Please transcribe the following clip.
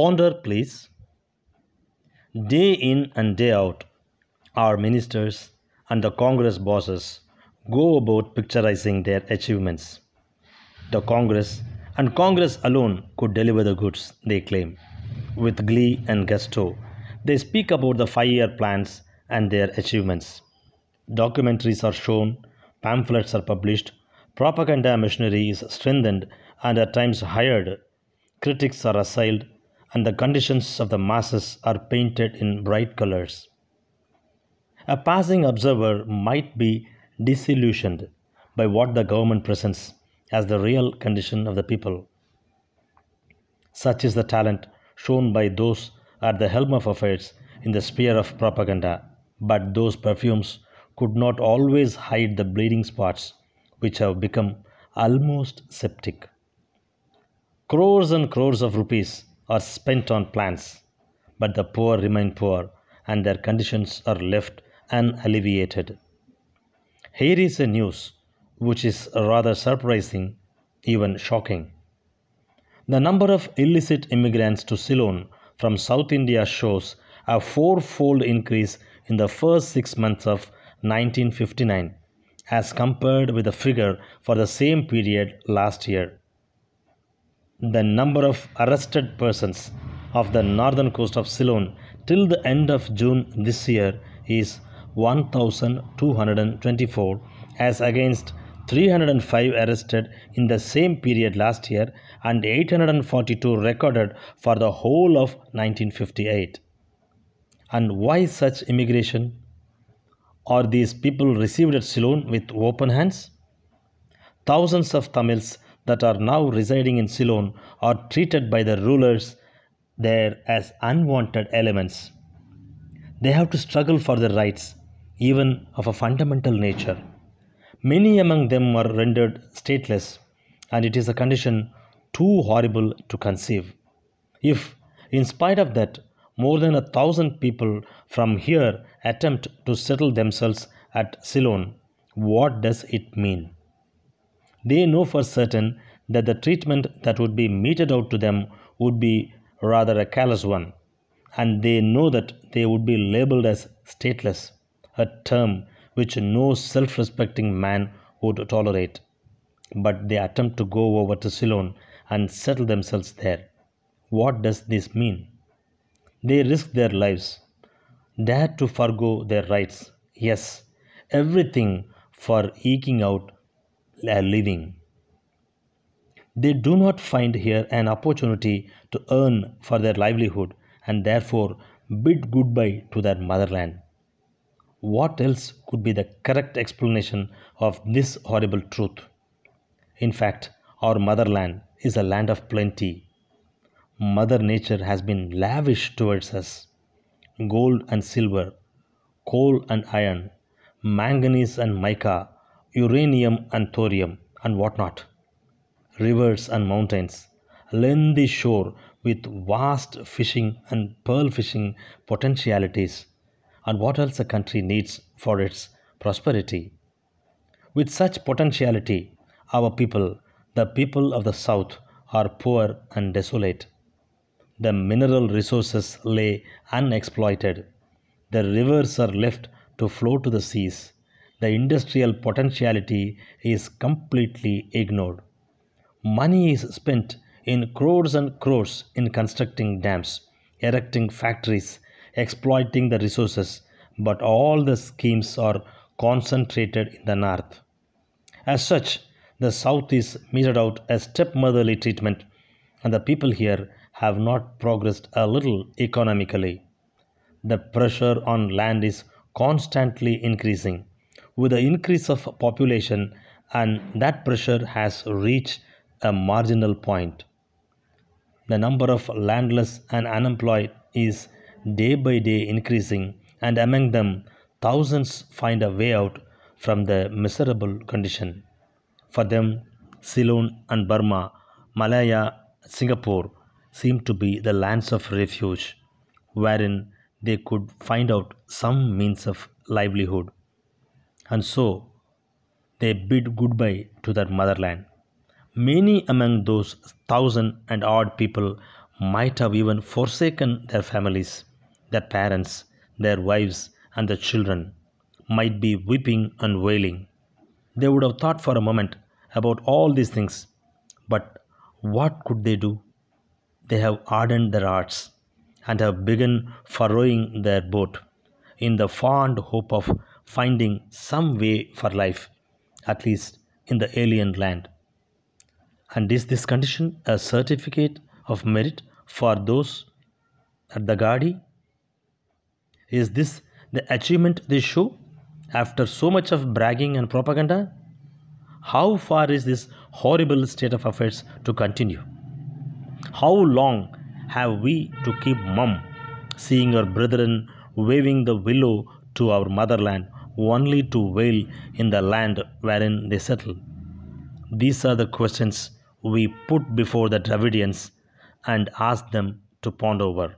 Ponder, please. Day in and day out, our ministers and the Congress bosses go about picturizing their achievements. The Congress and Congress alone could deliver the goods, they claim. With glee and gusto, they speak about the five year plans and their achievements. Documentaries are shown, pamphlets are published, propaganda machinery is strengthened and at times hired, critics are assailed, and the conditions of the masses are painted in bright colors. A passing observer might be disillusioned by what the government presents as the real condition of the people. Such is the talent shown by those at the helm of affairs in the sphere of propaganda, but those perfumes could not always hide the bleeding spots which have become almost septic. Crores and crores of rupees are spent on plants, but the poor remain poor and their conditions are left unalleviated. Here is a news which is rather surprising, even shocking. The number of illicit immigrants to Ceylon from South India shows a fourfold increase in the first six months of 1959 as compared with the figure for the same period last year. The number of arrested persons of the northern coast of Ceylon till the end of June this year is 1224 as against 305 arrested in the same period last year and 842 recorded for the whole of 1958. And why such immigration? Are these people received at Ceylon with open hands? Thousands of Tamils that are now residing in Ceylon are treated by the rulers there as unwanted elements. They have to struggle for their rights, even of a fundamental nature. Many among them are rendered stateless, and it is a condition too horrible to conceive. If, in spite of that, more than a thousand people from here attempt to settle themselves at Ceylon, what does it mean? They know for certain that the treatment that would be meted out to them would be rather a callous one, and they know that they would be labeled as stateless, a term which no self respecting man would tolerate. But they attempt to go over to Ceylon and settle themselves there. What does this mean? They risk their lives, dare to forego their rights, yes, everything for eking out a living. They do not find here an opportunity to earn for their livelihood and therefore bid goodbye to their motherland. What else could be the correct explanation of this horrible truth? In fact, our motherland is a land of plenty. Mother Nature has been lavish towards us. Gold and silver, coal and iron, manganese and mica, uranium and thorium, and what not. Rivers and mountains, lengthy shore with vast fishing and pearl fishing potentialities, and what else a country needs for its prosperity. With such potentiality, our people, the people of the South, are poor and desolate. The mineral resources lay unexploited. The rivers are left to flow to the seas. The industrial potentiality is completely ignored. Money is spent in crores and crores in constructing dams, erecting factories, exploiting the resources, but all the schemes are concentrated in the north. As such, the south is meted out a stepmotherly treatment, and the people here have not progressed a little economically. The pressure on land is constantly increasing with the increase of population, and that pressure has reached a marginal point. The number of landless and unemployed is day by day increasing, and among them, thousands find a way out from the miserable condition. For them, Ceylon and Burma, Malaya, Singapore seem to be the lands of refuge, wherein they could find out some means of livelihood. And so they bid goodbye to their motherland. Many among those thousand and odd people might have even forsaken their families, their parents, their wives, and their children, might be weeping and wailing. They would have thought for a moment about all these things, but what could they do? They have hardened their hearts and have begun furrowing their boat in the fond hope of finding some way for life, at least in the alien land. And is this condition a certificate of merit for those at the Gadi? Is this the achievement they show after so much of bragging and propaganda? How far is this horrible state of affairs to continue? How long have we to keep mum, seeing our brethren waving the willow to our motherland, only to wail in the land wherein they settle? These are the questions we put before the Dravidians and ask them to ponder over.